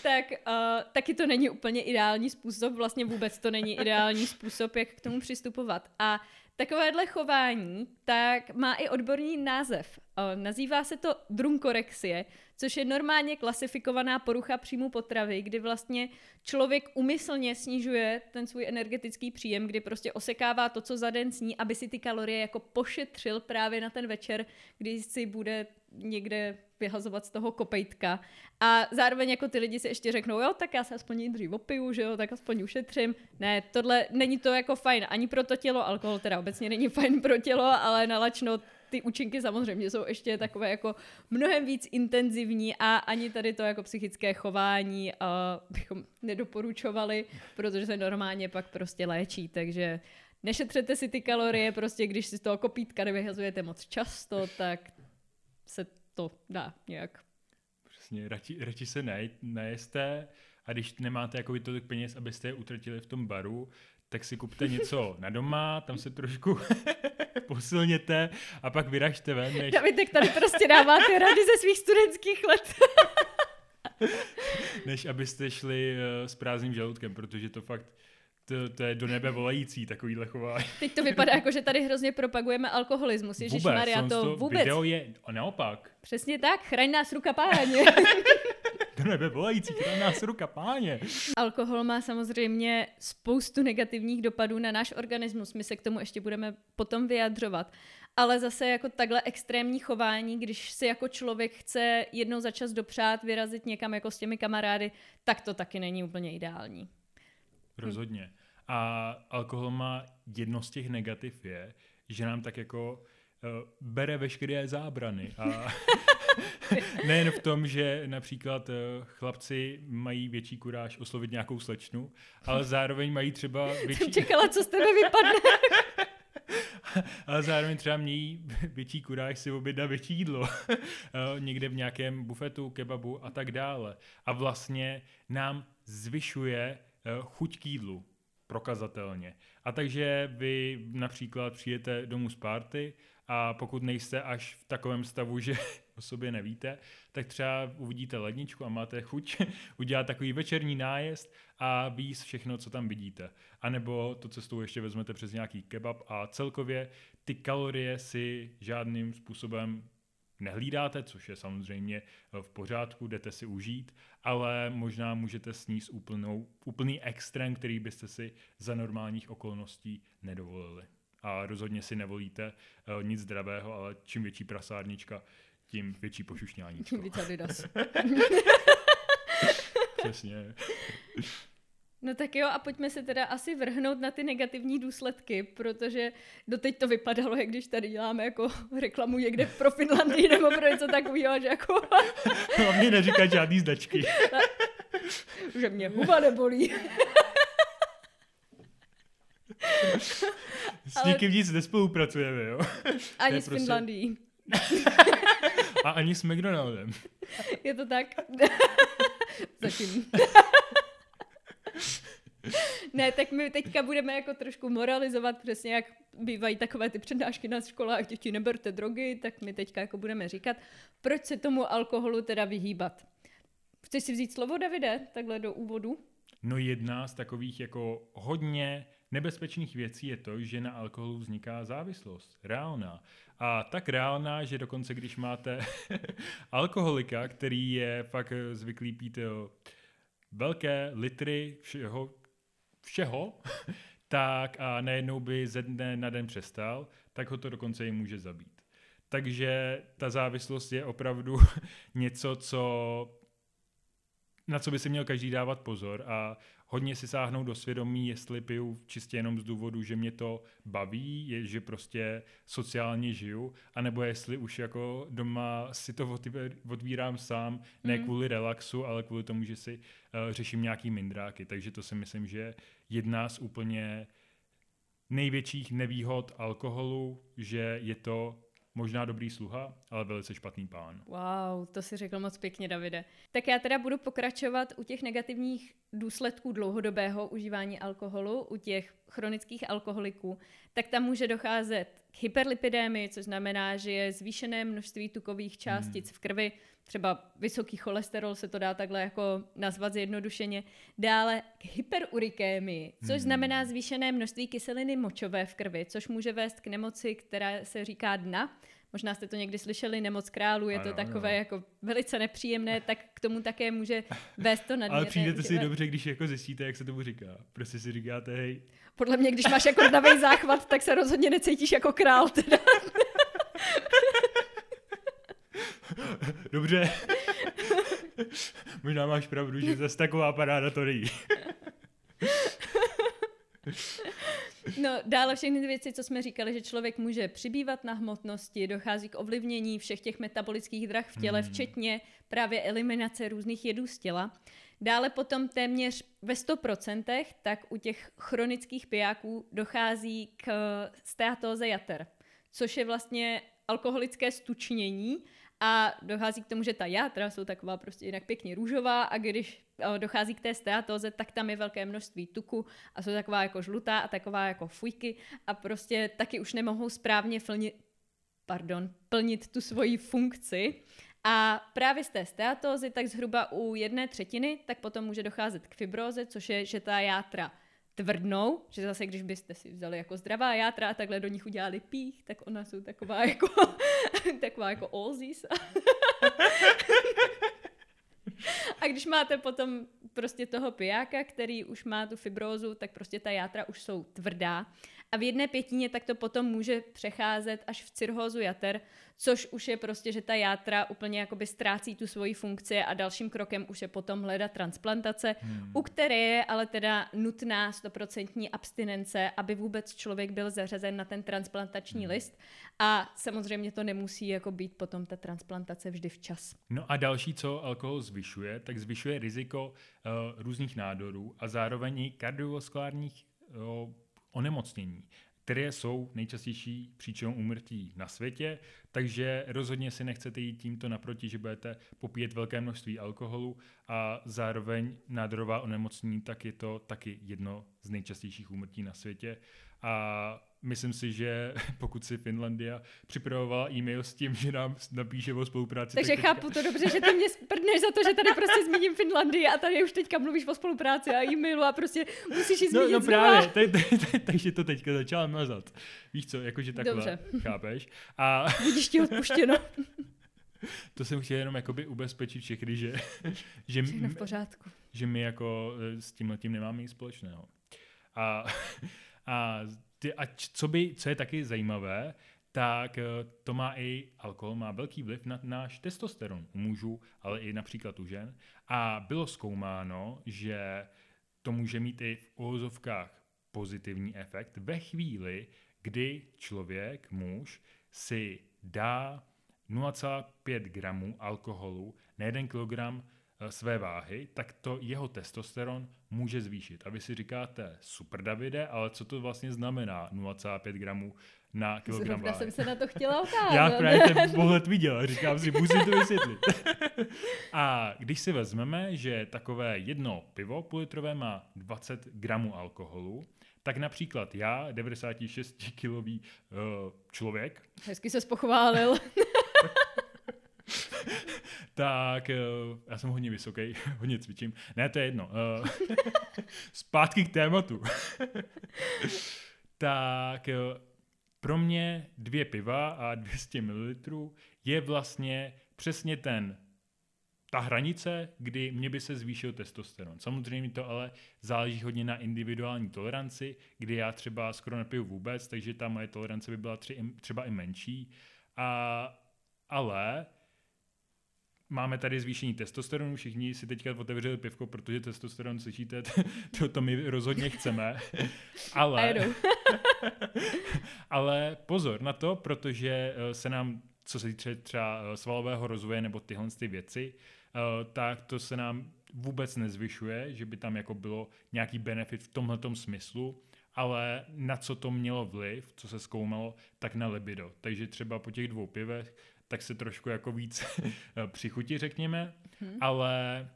Speaker 2: tak uh, taky to není úplně ideální způsob, vlastně vůbec to není ideální způsob, jak k tomu přistupovat. A Takovéhle chování tak má i odborný název. Nazývá se to drunkorexie, což je normálně klasifikovaná porucha příjmu potravy, kdy vlastně člověk umyslně snižuje ten svůj energetický příjem, kdy prostě osekává to, co za den sní, aby si ty kalorie jako pošetřil právě na ten večer, kdy si bude někde vyhazovat z toho kopejtka. A zároveň jako ty lidi si ještě řeknou, jo, tak já se aspoň nejdřív opiju, že jo, tak aspoň ušetřím. Ne, tohle není to jako fajn ani pro to tělo, alkohol teda obecně není fajn pro tělo, ale nalačno ty účinky samozřejmě jsou ještě takové jako mnohem víc intenzivní a ani tady to jako psychické chování uh, bychom nedoporučovali, protože se normálně pak prostě léčí, takže nešetřete si ty kalorie, prostě když si z toho kopítka nevyhazujete moc často, tak se to dá nějak.
Speaker 1: Přesně, radši, radši se ne, nejeste a když nemáte jako tolik peněz, abyste je utratili v tom baru, tak si kupte něco na doma, tam se trošku posilněte a pak vyražte ven. Než...
Speaker 2: Davidek tady prostě dává ty rady ze svých studentských let.
Speaker 1: než abyste šli uh, s prázdným žaludkem, protože to fakt to, to je do nebe volající takovýhle chování.
Speaker 2: Teď to vypadá jako, že tady hrozně propagujeme alkoholismus. Ježíš Maria, to, to vůbec.
Speaker 1: Video je naopak.
Speaker 2: Přesně tak, chraň nás ruka páně.
Speaker 1: do nebe volající, chraň nás ruka páně.
Speaker 2: Alkohol má samozřejmě spoustu negativních dopadů na náš organismus. My se k tomu ještě budeme potom vyjadřovat. Ale zase jako takhle extrémní chování, když si jako člověk chce jednou za čas dopřát vyrazit někam jako s těmi kamarády, tak to taky není úplně ideální.
Speaker 1: Rozhodně. A alkohol má jedno z těch negativ je, že nám tak jako uh, bere veškeré zábrany. A nejen v tom, že například uh, chlapci mají větší kuráž oslovit nějakou slečnu, ale zároveň mají třeba větší...
Speaker 2: Jsem čekala, co z tebe vypadne.
Speaker 1: ale zároveň třeba mějí větší kuráž si objednat větší jídlo. Eh, někde v nějakém bufetu, kebabu a tak dále. A vlastně nám zvyšuje chuť k jídlu, prokazatelně. A takže vy například přijete domů z party a pokud nejste až v takovém stavu, že o sobě nevíte, tak třeba uvidíte ledničku a máte chuť udělat takový večerní nájezd a víc všechno, co tam vidíte. A nebo to cestou ještě vezmete přes nějaký kebab a celkově ty kalorie si žádným způsobem nehlídáte, což je samozřejmě v pořádku, jdete si užít, ale možná můžete sníst úplnou, úplný extrém, který byste si za normálních okolností nedovolili. A rozhodně si nevolíte uh, nic zdravého, ale čím větší prasárnička, tím větší pošušňání.
Speaker 2: Tím víc Adidas.
Speaker 1: Přesně.
Speaker 2: No tak jo, a pojďme se teda asi vrhnout na ty negativní důsledky, protože doteď to vypadalo, jak když tady děláme jako reklamu někde pro Finlandii nebo pro něco takového, že jako...
Speaker 1: Hlavně neříkat žádný značky.
Speaker 2: že mě huba nebolí.
Speaker 1: S nikým nic nespolupracujeme, jo?
Speaker 2: Ani s prostě... Finlandií.
Speaker 1: A ani s McDonaldem.
Speaker 2: Je to tak? Zatím. Ne, tak my teďka budeme jako trošku moralizovat, přesně jak bývají takové ty přednášky na školách, děti neberte drogy, tak my teďka jako budeme říkat, proč se tomu alkoholu teda vyhýbat. Chceš si vzít slovo, Davide, takhle do úvodu?
Speaker 1: No jedna z takových jako hodně nebezpečných věcí je to, že na alkoholu vzniká závislost. Reálná. A tak reálná, že dokonce když máte alkoholika, který je fakt zvyklý pít velké litry všeho, všeho tak a najednou by ze dne na den přestal, tak ho to dokonce i může zabít. Takže ta závislost je opravdu něco, co na co by si měl každý dávat pozor a hodně si sáhnout do svědomí, jestli piju čistě jenom z důvodu, že mě to baví, je, že prostě sociálně žiju, anebo jestli už jako doma si to otvírám sám, ne mm. kvůli relaxu, ale kvůli tomu, že si uh, řeším nějaký mindráky. Takže to si myslím, že je jedna z úplně největších nevýhod alkoholu, že je to možná dobrý sluha, ale velice špatný pán.
Speaker 2: Wow, to si řekl moc pěkně, Davide. Tak já teda budu pokračovat u těch negativních důsledků dlouhodobého užívání alkoholu, u těch chronických alkoholiků, tak tam může docházet k hyperlipidémii, což znamená, že je zvýšené množství tukových částic hmm. v krvi, třeba vysoký cholesterol se to dá takhle jako nazvat zjednodušeně. Dále k hyperurikémii, což hmm. znamená zvýšené množství kyseliny močové v krvi, což může vést k nemoci, která se říká dna. Možná jste to někdy slyšeli, nemoc králu, je ano, to takové ano. jako velice nepříjemné, tak k tomu také může vést to nadměrné.
Speaker 1: Ale přijdete si dobře, když jako zjistíte, jak se tomu říká. Prostě si říkáte, hej.
Speaker 2: Podle mě, když máš jako davej záchvat, tak se rozhodně necítíš jako král teda.
Speaker 1: Dobře. Možná máš pravdu, že zase taková paráda to není.
Speaker 2: No, dále všechny ty věci, co jsme říkali, že člověk může přibývat na hmotnosti, dochází k ovlivnění všech těch metabolických drah v těle, hmm. včetně právě eliminace různých jedů z těla. Dále potom téměř ve 100% tak u těch chronických pijáků dochází k steatóze jater, což je vlastně alkoholické stučnění, a dochází k tomu, že ta játra jsou taková prostě jinak pěkně růžová a když dochází k té steatóze, tak tam je velké množství tuku a jsou taková jako žlutá a taková jako fujky a prostě taky už nemohou správně flnit, pardon, plnit tu svoji funkci. A právě z té steatózy, tak zhruba u jedné třetiny, tak potom může docházet k fibroze, což je, že ta játra tvrdnou, že zase když byste si vzali jako zdravá játra a takhle do nich udělali pích, tak ona jsou taková jako, taková jako Aussies. A když máte potom prostě toho pijáka, který už má tu fibrózu, tak prostě ta játra už jsou tvrdá. A v jedné pětině tak to potom může přecházet až v cirhózu jater, což už je prostě, že ta játra úplně jakoby ztrácí tu svoji funkci a dalším krokem už je potom hledat transplantace, hmm. u které je ale teda nutná stoprocentní abstinence, aby vůbec člověk byl zařazen na ten transplantační hmm. list a samozřejmě to nemusí jako být potom ta transplantace vždy včas.
Speaker 1: No a další, co alkohol zvyšuje, tak zvyšuje riziko uh, různých nádorů a zároveň i kardiovaskulárních uh, onemocnění, které jsou nejčastější příčinou úmrtí na světě, takže rozhodně si nechcete jít tímto naproti, že budete popíjet velké množství alkoholu a zároveň nádorová onemocnění, tak je to taky jedno z nejčastějších úmrtí na světě. A myslím si, že pokud si Finlandia připravovala e-mail s tím, že nám napíše o spolupráci.
Speaker 2: Takže tak chápu to dobře, že ty mě sprdneš za to, že tady prostě zmíním Finlandii a tady už teďka mluvíš o spolupráci a e-mailu a prostě musíš ji zmínit
Speaker 1: No, no právě, takže to teďka začala mazat. Víš co, jakože takhle, dobře. chápeš? A...
Speaker 2: Vidíš ti odpuštěno.
Speaker 1: to jsem chtěl jenom jakoby ubezpečit všechny, že, že,
Speaker 2: Všechno v pořádku.
Speaker 1: že my jako eh, s tímhle tím nemáme nic společného. A, a ty, a co, by, co je taky zajímavé, tak eh, to má i alkohol, má velký vliv na náš testosteron u mužů, ale i například u žen. A bylo zkoumáno, že to může mít i v uvozovkách pozitivní efekt ve chvíli, kdy člověk, muž, si dá 0,5 gramů alkoholu na 1 kilogram své váhy, tak to jeho testosteron může zvýšit. A vy si říkáte, super Davide, ale co to vlastně znamená 0,5 gramů na kilogram váhy?
Speaker 2: jsem se na to chtěla otázat.
Speaker 1: Já právě ten pohled viděl, říkám si, musím to vysvětlit. a když si vezmeme, že takové jedno pivo půllitrové má 20 gramů alkoholu, tak například já, 96-kilový uh, člověk.
Speaker 2: Hezky se spochválil.
Speaker 1: tak uh, já jsem hodně vysoký, hodně cvičím. Ne, to je jedno. Uh, zpátky k tématu. tak uh, pro mě dvě piva a 200 ml je vlastně přesně ten ta hranice, kdy mě by se zvýšil testosteron. Samozřejmě to ale záleží hodně na individuální toleranci, kdy já třeba skoro nepiju vůbec, takže ta moje tolerance by byla tři, třeba i menší. A, ale máme tady zvýšení testosteronu, všichni si teďka otevřeli pivko, protože testosteron, slyšíte, to, to my rozhodně chceme. Ale, ale pozor na to, protože eh, se nám, co se týče třeba eh, svalového rozvoje nebo tyhle ty věci, eh, tak to se nám vůbec nezvyšuje, že by tam jako bylo nějaký benefit v tomhletom smyslu, ale na co to mělo vliv, co se zkoumalo, tak na libido. Takže třeba po těch dvou pivech tak se trošku jako víc přichutí, řekněme, hmm. ale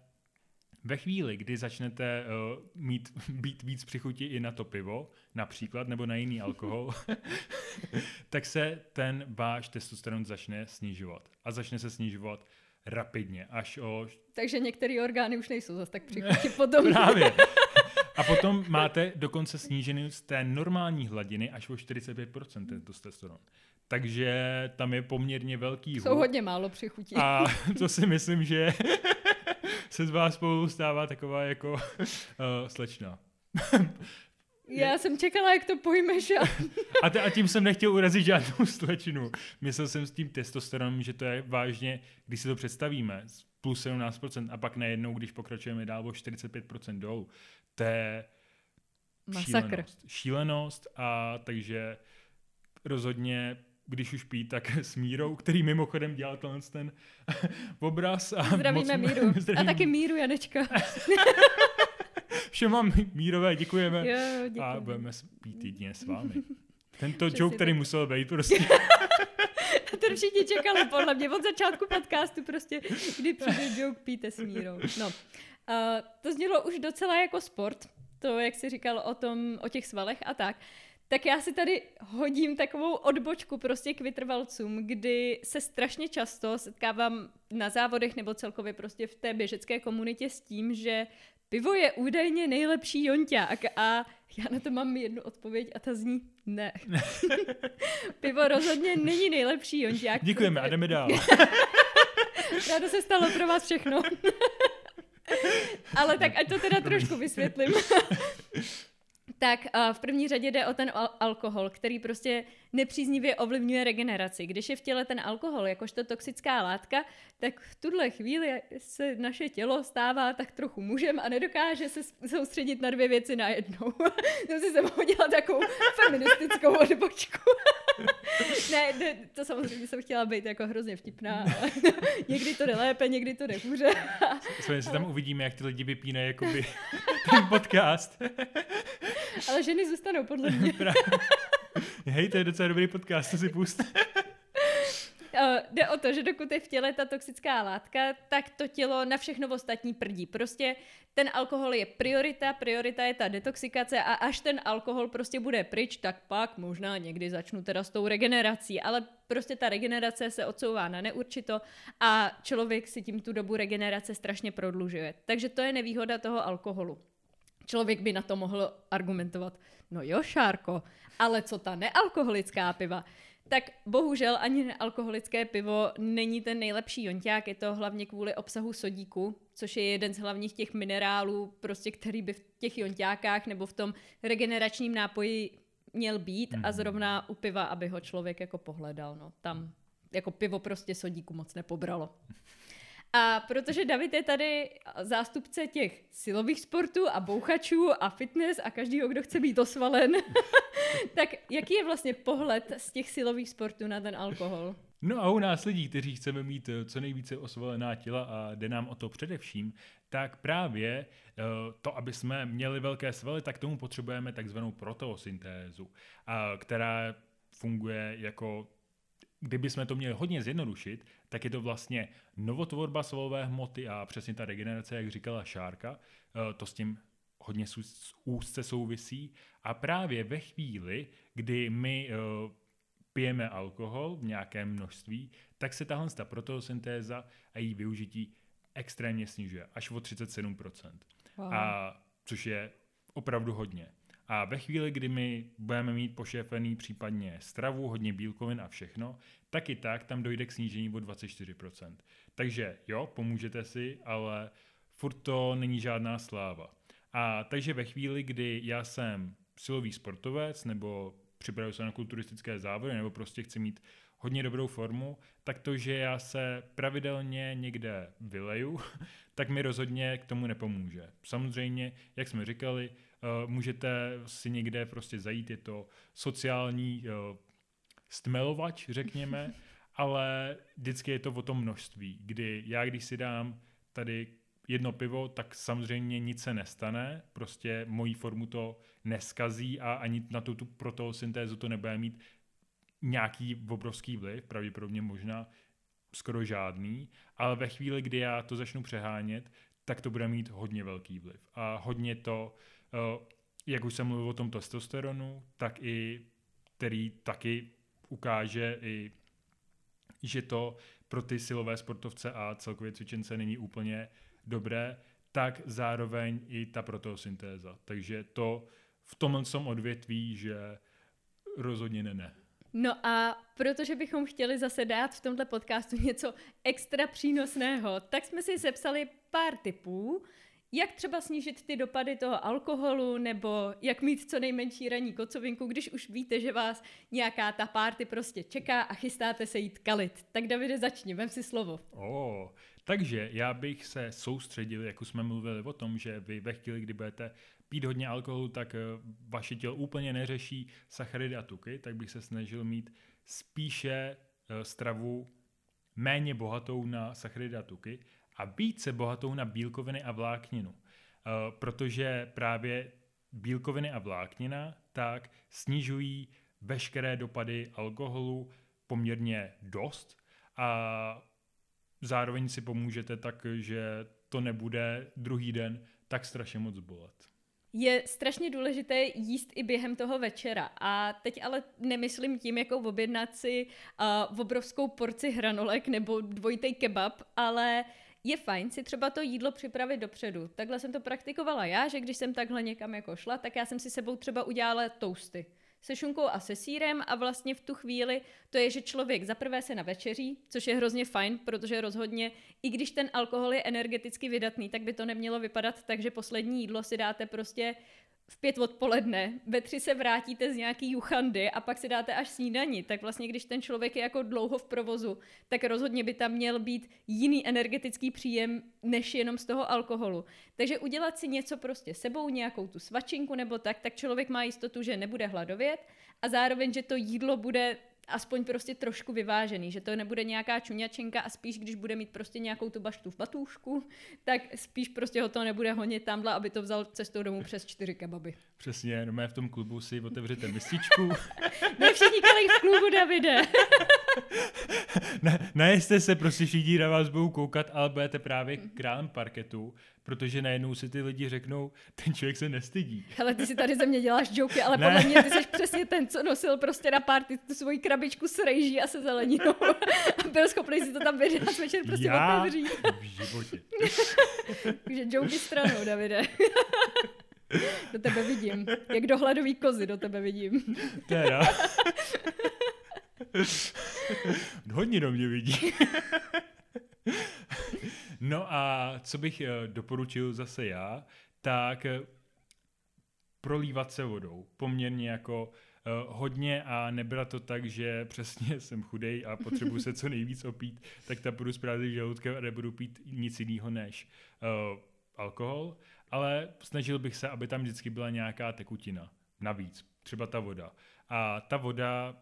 Speaker 1: ve chvíli, kdy začnete uh, mít, být víc přichutí i na to pivo, například, nebo na jiný alkohol, tak se ten váš testosteron začne snižovat. A začne se snižovat rapidně, až o...
Speaker 2: Takže některé orgány už nejsou zase tak přichutí potom.
Speaker 1: Právě. A potom máte dokonce snížený z té normální hladiny až o 45% ten testosteron takže tam je poměrně velký
Speaker 2: Jsou hodně málo přichutí.
Speaker 1: A to si myslím, že se z vás spolu stává taková jako uh, slečna.
Speaker 2: Já jsem čekala, jak to pojmeš. A...
Speaker 1: a, t- a tím jsem nechtěl urazit žádnou slečnu. Myslel jsem s tím testosteronem, že to je vážně, když si to představíme, plus 17% a pak najednou, když pokračujeme dál o 45% dolů. To je Masakr. šílenost. Šílenost a takže rozhodně když už pít, tak s Mírou, který mimochodem dělal tenhle ten obraz. A
Speaker 2: Zdravíme moc, Míru. Zdravím. A taky Míru Janečka.
Speaker 1: Všem vám Mírové děkujeme.
Speaker 2: Jo, děkujeme.
Speaker 1: A budeme pít jedině s vámi. Tento Přesně joke, který tak. musel být prostě.
Speaker 2: to všichni čekali podle mě od začátku podcastu prostě, kdy přijde joke, píte s Mírou. No. Uh, to znělo už docela jako sport, to, jak jsi říkal o, tom, o těch svalech a tak tak já si tady hodím takovou odbočku prostě k vytrvalcům, kdy se strašně často setkávám na závodech nebo celkově prostě v té běžecké komunitě s tím, že pivo je údajně nejlepší jonťák a já na to mám jednu odpověď a ta zní ne. pivo rozhodně není nejlepší jonťák.
Speaker 1: Děkujeme a jdeme dál.
Speaker 2: Ráda se stalo pro vás všechno. Ale tak ať to teda trošku vysvětlím tak uh, v první řadě jde o ten al- alkohol, který prostě nepříznivě ovlivňuje regeneraci. Když je v těle ten alkohol jakožto toxická látka, tak v tuhle chvíli se naše tělo stává tak trochu mužem a nedokáže se soustředit na dvě věci najednou. Jsem si sem hodila takovou feministickou odbočku. ne, ne, to samozřejmě jsem chtěla být jako hrozně vtipná, ale někdy to jde lépe, někdy to jde hůře.
Speaker 1: Svoje si tam uvidíme, jak ty lidi vypínají jakoby ten podcast.
Speaker 2: ale ženy zůstanou podle mě.
Speaker 1: Hej, to je docela dobrý podcast, to si pust.
Speaker 2: Uh, jde o to, že dokud je v těle ta toxická látka, tak to tělo na všechno ostatní prdí. Prostě ten alkohol je priorita, priorita je ta detoxikace a až ten alkohol prostě bude pryč, tak pak možná někdy začnu teda s tou regenerací, ale prostě ta regenerace se odsouvá na neurčito a člověk si tím tu dobu regenerace strašně prodlužuje. Takže to je nevýhoda toho alkoholu. Člověk by na to mohl argumentovat, no jo, Šárko, ale co ta nealkoholická piva? Tak bohužel ani nealkoholické pivo není ten nejlepší jonťák, je to hlavně kvůli obsahu sodíku, což je jeden z hlavních těch minerálů, prostě který by v těch jonťákách nebo v tom regeneračním nápoji měl být a mhm. zrovna u piva, aby ho člověk jako pohledal, no tam jako pivo prostě sodíku moc nepobralo. A protože David je tady zástupce těch silových sportů a bouchačů a fitness a každýho, kdo chce být osvalen, tak jaký je vlastně pohled z těch silových sportů na ten alkohol?
Speaker 1: No a u nás lidí, kteří chceme mít eh, co nejvíce osvalená těla a jde nám o to především, tak právě eh, to, aby jsme měli velké svaly, tak tomu potřebujeme takzvanou proteosyntézu, která funguje jako kdyby jsme to měli hodně zjednodušit, tak je to vlastně novotvorba svalové hmoty a přesně ta regenerace, jak říkala Šárka, eh, to s tím hodně úzce souvisí. A právě ve chvíli, kdy my eh, pijeme alkohol v nějakém množství, tak se tahle ta protosyntéza a její využití extrémně snižuje, až o 37%. Wow. A což je opravdu hodně. A ve chvíli, kdy my budeme mít pošéfený případně stravu, hodně bílkovin a všechno, tak i tak tam dojde k snížení o 24%. Takže jo, pomůžete si, ale furt to není žádná sláva. A takže ve chvíli, kdy já jsem silový sportovec nebo připravuji se na kulturistické závody nebo prostě chci mít hodně dobrou formu, tak to, že já se pravidelně někde vyleju, tak mi rozhodně k tomu nepomůže. Samozřejmě, jak jsme říkali, můžete si někde prostě zajít, je to sociální uh, stmelovač, řekněme, ale vždycky je to o tom množství, kdy já, když si dám tady jedno pivo, tak samozřejmě nic se nestane, prostě mojí formu to neskazí a ani na tu, tu protosyntézu to nebude mít nějaký obrovský vliv, pravděpodobně možná skoro žádný, ale ve chvíli, kdy já to začnu přehánět, tak to bude mít hodně velký vliv. A hodně to Eh, jak už jsem mluvil o tom testosteronu, tak i který taky ukáže i, že to pro ty silové sportovce a celkově cvičence není úplně dobré, tak zároveň i ta protosyntéza. Takže to v tomhle odvětví, že rozhodně ne, ne.
Speaker 2: No a protože bychom chtěli zase dát v tomto podcastu něco extra přínosného, tak jsme si sepsali pár tipů, jak třeba snížit ty dopady toho alkoholu, nebo jak mít co nejmenší ranní kocovinku, když už víte, že vás nějaká ta párty prostě čeká a chystáte se jít kalit. Tak Davide, začni, vem si slovo.
Speaker 1: Oh, takže já bych se soustředil, jak už jsme mluvili o tom, že vy ve chvíli, kdy budete pít hodně alkoholu, tak eh, vaše tělo úplně neřeší sacharidy a tuky, tak bych se snažil mít spíše eh, stravu méně bohatou na sacharidy a tuky a více bohatou na bílkoviny a vlákninu. Eh, protože právě bílkoviny a vláknina tak snižují veškeré dopady alkoholu poměrně dost a zároveň si pomůžete tak, že to nebude druhý den tak strašně moc bolet.
Speaker 2: Je strašně důležité jíst i během toho večera. A teď ale nemyslím tím, jako objednat si uh, obrovskou porci hranolek nebo dvojitý kebab, ale je fajn si třeba to jídlo připravit dopředu. Takhle jsem to praktikovala já, že když jsem takhle někam jako šla, tak já jsem si sebou třeba udělala toasty se šunkou a se sírem a vlastně v tu chvíli to je, že člověk zaprvé se navečeří, což je hrozně fajn, protože rozhodně, i když ten alkohol je energeticky vydatný, tak by to nemělo vypadat tak, že poslední jídlo si dáte prostě v pět odpoledne, ve tři se vrátíte z nějaký juchandy a pak si dáte až snídani, tak vlastně když ten člověk je jako dlouho v provozu, tak rozhodně by tam měl být jiný energetický příjem, než jenom z toho alkoholu. Takže udělat si něco prostě sebou, nějakou tu svačinku nebo tak, tak člověk má jistotu, že nebude hladovět a zároveň, že to jídlo bude aspoň prostě trošku vyvážený, že to nebude nějaká čuňačenka a spíš, když bude mít prostě nějakou tu baštu v batůžku, tak spíš prostě ho to nebude honit tamhle, aby to vzal cestou domů přes čtyři kebaby.
Speaker 1: Přesně, no v tom klubu si otevřete mističku.
Speaker 2: ne všichni v klubu, Davide.
Speaker 1: ne, nejste se, prostě všichni na vás budou koukat, ale budete právě králem parketu protože najednou si ty lidi řeknou, ten člověk se nestydí.
Speaker 2: Ale ty si tady ze mě děláš joky, ale ne. podle mě ty jsi přesně ten, co nosil prostě na party tu svoji krabičku s rejží a se zeleninou a byl schopný si to tam vydat večer prostě Já? otevřít.
Speaker 1: v životě.
Speaker 2: Takže joky stranou, Davide. do tebe vidím. Jak dohledový kozy do tebe vidím.
Speaker 1: Teda. Hodně do mě vidí. No a co bych eh, doporučil zase já, tak eh, prolívat se vodou. Poměrně jako uh, hodně a nebyla to tak, že přesně jsem chudej a potřebuji se co nejvíc opít, tak tam budu správně žaludkem a nebudu pít nic jiného než alkohol, ale snažil bych se, aby tam vždycky byla nějaká tekutina. Navíc, třeba ta voda. A ta voda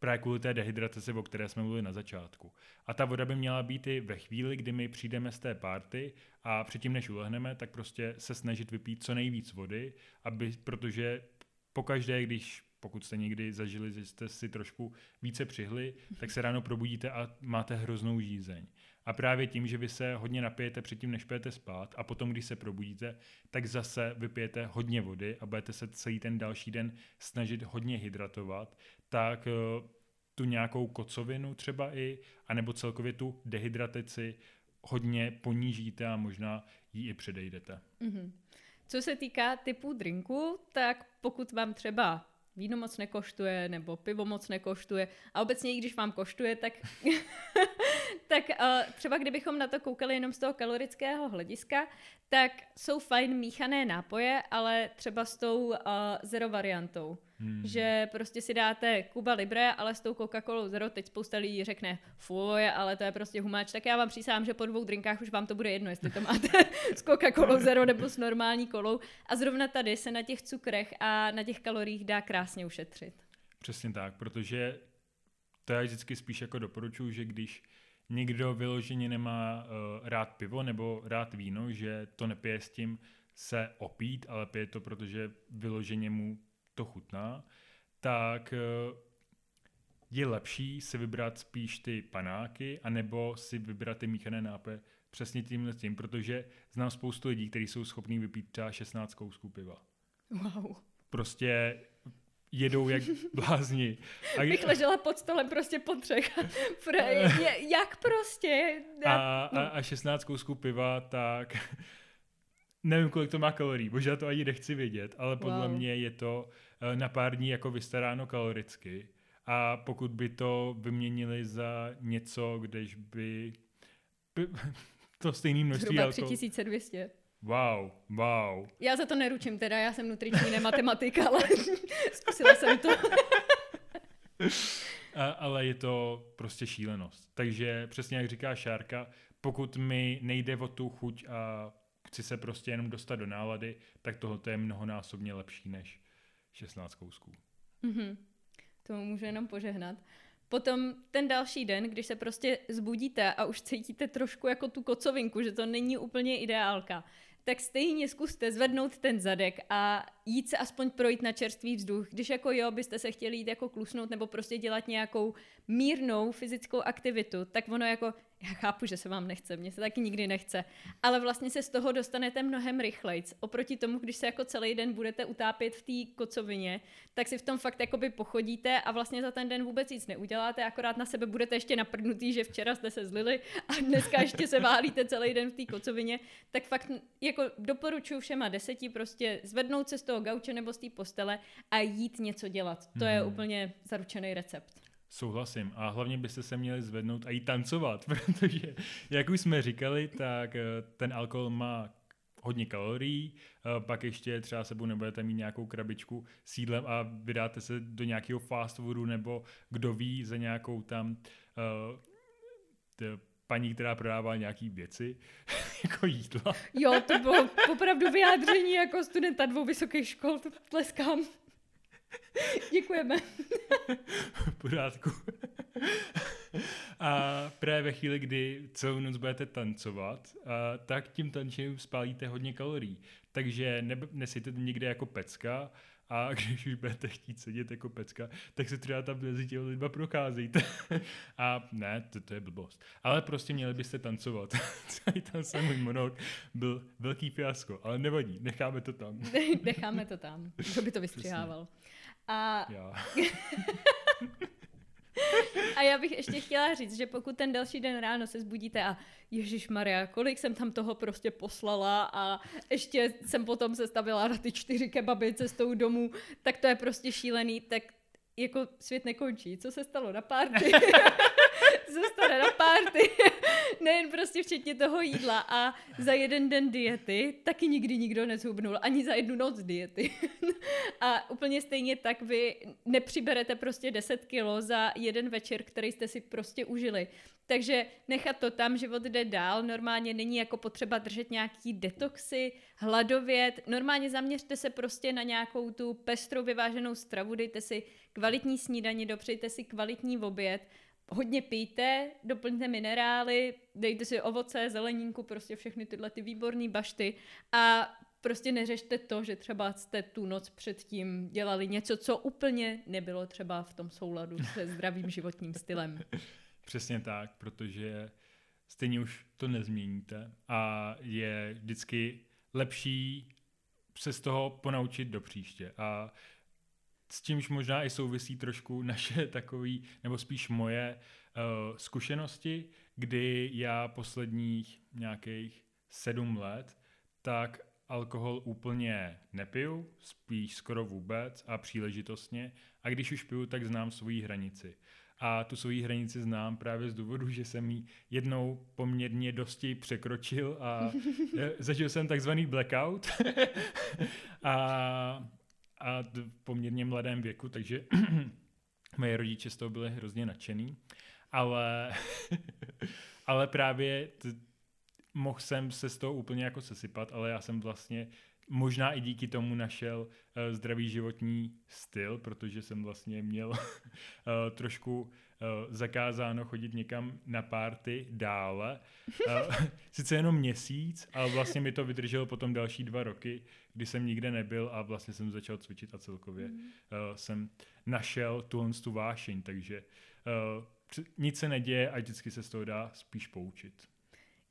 Speaker 1: právě kvůli té dehydrataci, o které jsme mluvili na začátku. A ta voda by měla být i ve chvíli, kdy my přijdeme z té party a předtím, než ulehneme, tak prostě se snažit vypít co nejvíc vody, aby, protože pokaždé, když pokud jste někdy zažili, že jste si trošku více přihli, tak se ráno probudíte a máte hroznou žízeň. A právě tím, že vy se hodně napijete předtím, než pijete spát a potom, když se probudíte, tak zase vypijete hodně vody a budete se celý ten další den snažit hodně hydratovat, tak eh, tu nějakou kocovinu třeba i, anebo celkově tu dehydrataci hodně ponížíte a možná ji i předejdete. Mm-hmm.
Speaker 2: Co se týká typu drinku, tak pokud vám třeba víno moc nekoštuje, nebo pivo moc nekoštuje. A obecně, i když vám koštuje, tak, tak uh, třeba kdybychom na to koukali jenom z toho kalorického hlediska, tak jsou fajn míchané nápoje, ale třeba s tou uh, zero variantou. Hmm. Že prostě si dáte Kuba Libre, ale s tou Coca-Colou Zero teď spousta lidí řekne, fuj, ale to je prostě humáč, tak já vám přísám, že po dvou drinkách už vám to bude jedno, jestli to máte s Coca-Colou Zero nebo s normální kolou. A zrovna tady se na těch cukrech a na těch kaloriích dá krásně ušetřit.
Speaker 1: Přesně tak, protože to já vždycky spíš jako doporučuji, že když někdo vyloženě nemá uh, rád pivo nebo rád víno, že to nepije s tím se opít, ale pije to, protože vyloženě mu to chutná, tak uh, je lepší si vybrat spíš ty panáky, anebo si vybrat ty míchané nápoje přesně tímhle tím, protože znám spoustu lidí, kteří jsou schopní vypít třeba 16 kousků piva.
Speaker 2: Wow.
Speaker 1: Prostě jedou jak blázni.
Speaker 2: A... Bych ležela pod stolem prostě po třech. jak prostě?
Speaker 1: A, a, a 16 kousků piva, tak nevím, kolik to má kalorií, možná to ani nechci vědět, ale podle wow. mě je to eh, na pár dní jako vystaráno kaloricky. A pokud by to vyměnili za něco, když by, by to stejný množství
Speaker 2: Zhruba 3200.
Speaker 1: Wow, wow.
Speaker 2: Já za to neručím teda, já jsem nutriční nematematika, ale zkusila jsem to.
Speaker 1: A, ale je to prostě šílenost. Takže přesně jak říká Šárka, pokud mi nejde o tu chuť a chci se prostě jenom dostat do nálady, tak tohle je mnohonásobně lepší než 16 kousků.
Speaker 2: Mm-hmm. To můžu jenom požehnat. Potom ten další den, když se prostě zbudíte a už cítíte trošku jako tu kocovinku, že to není úplně ideálka, tak stejně zkuste zvednout ten zadek a jít se aspoň projít na čerstvý vzduch. Když jako jo, byste se chtěli jít jako klusnout nebo prostě dělat nějakou mírnou fyzickou aktivitu, tak ono jako já chápu, že se vám nechce, mně se taky nikdy nechce, ale vlastně se z toho dostanete mnohem rychleji. Oproti tomu, když se jako celý den budete utápět v té kocovině, tak si v tom fakt jakoby pochodíte a vlastně za ten den vůbec nic neuděláte, akorát na sebe budete ještě naprdnutý, že včera jste se zlili a dneska ještě se válíte celý den v té kocovině, tak fakt jako doporučuji všema deseti prostě zvednout se z toho gauče nebo z té postele a jít něco dělat. To je mm. úplně zaručený recept.
Speaker 1: Souhlasím. A hlavně byste se měli zvednout a jít tancovat, protože, jak už jsme říkali, tak eh, ten alkohol má hodně kalorií, eh, pak ještě třeba sebou nebudete mít nějakou krabičku s jídlem a vydáte se do nějakého fast foodu nebo kdo ví za nějakou tam uh, paní, která prodává nějaký věci, jako jídla.
Speaker 2: Jo, to bylo opravdu vyjádření jako studenta dvou vysokých škol, to tleskám. Děkujeme.
Speaker 1: v pořádku. a právě ve chvíli, kdy celou noc budete tancovat, a tak tím tančením spálíte hodně kalorií. Takže ne, nesíte někde jako pecka, a když už budete chtít sedět jako pecka, tak se třeba tam mezi těmi lidma procházíte. a ne, to, to je blbost. Ale prostě měli byste tancovat. Celý se můj monolog byl velký fiasko, ale nevadí, necháme to tam.
Speaker 2: necháme to tam. Kdo by to vystřihával? A...
Speaker 1: Já.
Speaker 2: a já bych ještě chtěla říct, že pokud ten další den ráno se zbudíte a Ježíš Maria, kolik jsem tam toho prostě poslala a ještě jsem potom se stavila na ty čtyři kebaby cestou domů, tak to je prostě šílený, tak jako svět nekončí. Co se stalo na párty? Zůstane na párty. Nejen prostě včetně toho jídla a za jeden den diety taky nikdy nikdo nezhubnul, ani za jednu noc diety. a úplně stejně tak vy nepřiberete prostě 10 kilo za jeden večer, který jste si prostě užili. Takže nechat to tam, život jde dál, normálně není jako potřeba držet nějaký detoxy, hladovět, normálně zaměřte se prostě na nějakou tu pestrou vyváženou stravu, dejte si kvalitní snídaní, dopřejte si kvalitní oběd, hodně pijte, doplňte minerály, dejte si ovoce, zeleninku, prostě všechny tyhle ty výborné bašty a prostě neřešte to, že třeba jste tu noc předtím dělali něco, co úplně nebylo třeba v tom souladu se zdravým životním stylem.
Speaker 1: Přesně tak, protože stejně už to nezměníte a je vždycky lepší se z toho ponaučit do příště. A s čímž možná i souvisí trošku naše takový, nebo spíš moje uh, zkušenosti, kdy já posledních nějakých sedm let, tak alkohol úplně nepiju, spíš skoro vůbec a příležitostně. A když už piju, tak znám svoji hranici. A tu svoji hranici znám právě z důvodu, že jsem ji jednou poměrně dosti překročil a eh, zažil jsem takzvaný blackout. a a v poměrně mladém věku, takže moje rodiče z toho byli hrozně nadšený, ale, ale právě t- mohl jsem se z toho úplně jako sesypat, ale já jsem vlastně možná i díky tomu našel uh, zdravý životní styl, protože jsem vlastně měl uh, trošku zakázáno chodit někam na párty dále. Uh, sice jenom měsíc, ale vlastně mi to vydrželo potom další dva roky, kdy jsem nikde nebyl a vlastně jsem začal cvičit a celkově mm. uh, jsem našel tuhle tu vášeň, takže nic se neděje a vždycky se z toho dá spíš poučit.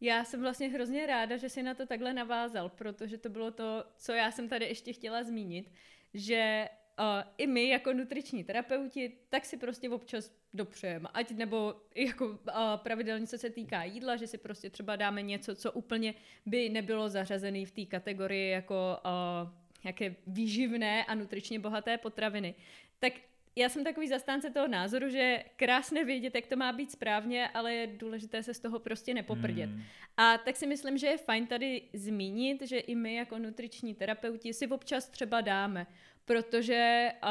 Speaker 2: Já jsem vlastně hrozně ráda, že si na to takhle navázal, protože to bylo to, co já jsem tady ještě chtěla zmínit, že uh, i my jako nutriční terapeuti, tak si prostě občas dopřejeme. Ať nebo jako uh, pravidelně, co se týká jídla, že si prostě třeba dáme něco, co úplně by nebylo zařazené v té kategorii jako uh, nějaké výživné a nutričně bohaté potraviny. Tak já jsem takový zastánce toho názoru, že krásné vědět, jak to má být správně, ale je důležité se z toho prostě nepoprdět. Hmm. A tak si myslím, že je fajn tady zmínit, že i my jako nutriční terapeuti si občas třeba dáme, protože uh,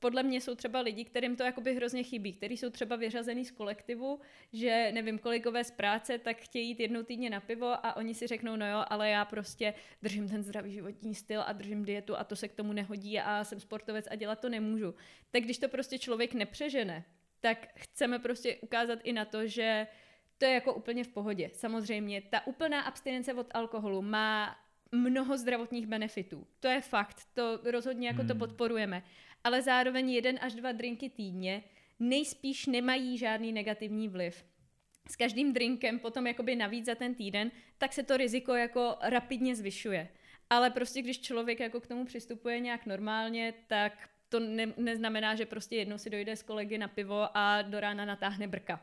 Speaker 2: podle mě jsou třeba lidi, kterým to jakoby hrozně chybí, kteří jsou třeba vyřazený z kolektivu, že nevím, kolegové z práce, tak chtějí jít jednou týdně na pivo a oni si řeknou, no jo, ale já prostě držím ten zdravý životní styl a držím dietu a to se k tomu nehodí a jsem sportovec a dělat to nemůžu. Tak když to prostě člověk nepřežene, tak chceme prostě ukázat i na to, že to je jako úplně v pohodě. Samozřejmě, ta úplná abstinence od alkoholu má mnoho zdravotních benefitů. To je fakt, to rozhodně jako hmm. to podporujeme ale zároveň jeden až dva drinky týdně nejspíš nemají žádný negativní vliv. s každým drinkem potom jakoby navíc za ten týden, tak se to riziko jako rapidně zvyšuje. Ale prostě když člověk jako k tomu přistupuje nějak normálně, tak to ne, neznamená, že prostě jednou si dojde s kolegy na pivo a do rána natáhne brka.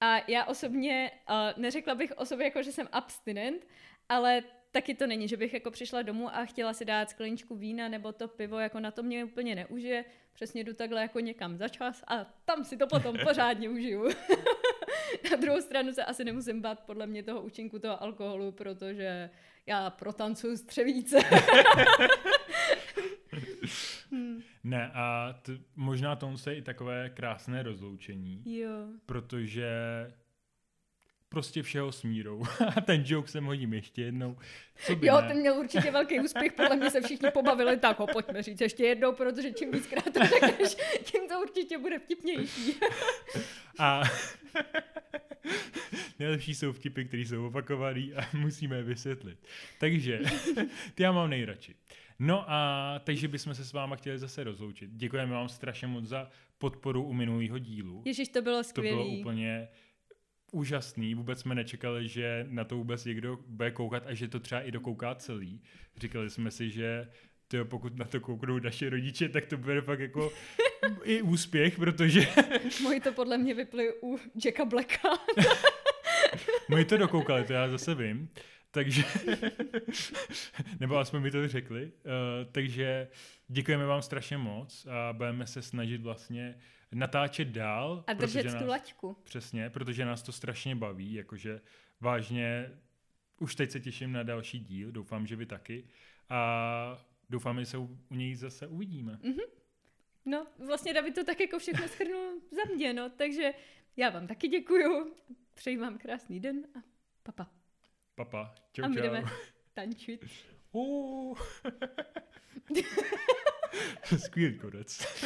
Speaker 2: A já osobně, uh, neřekla bych o sobě jako, že jsem abstinent, ale taky to není, že bych jako přišla domů a chtěla si dát skleničku vína nebo to pivo, jako na to mě úplně neužije. Přesně jdu takhle jako někam za čas a tam si to potom pořádně užiju. na druhou stranu se asi nemusím bát podle mě toho účinku toho alkoholu, protože já protancuju střevíce.
Speaker 1: hmm. Ne, a t- možná to je i takové krásné rozloučení.
Speaker 2: Jo.
Speaker 1: Protože prostě všeho smírou. A ten joke jsem hodím ještě jednou.
Speaker 2: Co by jo, ne? ten měl určitě velký úspěch, podle mě se všichni pobavili, tak ho pojďme říct ještě jednou, protože čím víckrát to řekneš, tím to určitě bude vtipnější.
Speaker 1: A nejlepší jsou vtipy, které jsou opakované a musíme je vysvětlit. Takže ty já mám nejradši. No a takže bychom se s váma chtěli zase rozloučit. Děkujeme vám strašně moc za podporu u minulého dílu.
Speaker 2: Ježíš, to bylo skvělé.
Speaker 1: To bylo úplně úžasný. Vůbec jsme nečekali, že na to vůbec někdo bude koukat a že to třeba i dokouká celý. Říkali jsme si, že tyjo, pokud na to kouknou naše rodiče, tak to bude fakt jako i úspěch, protože...
Speaker 2: Moji to podle mě vyply u Jacka Blacka.
Speaker 1: Moji to dokoukali, to já zase vím. Takže, nebo aspoň mi to řekli. Uh, takže děkujeme vám strašně moc a budeme se snažit vlastně natáčet dál.
Speaker 2: A držet nás, tu laťku.
Speaker 1: Přesně, protože nás to strašně baví, jakože vážně už teď se těším na další díl, doufám, že vy taky. A doufám, že se u, u něj zase uvidíme.
Speaker 2: Mm-hmm. No, vlastně David to tak jako všechno schrnul za mě, no, takže já vám taky děkuju, přeji vám krásný den a papa.
Speaker 1: Papa, čau,
Speaker 2: a my jdeme tančit.
Speaker 1: Uh. Skvělý konec.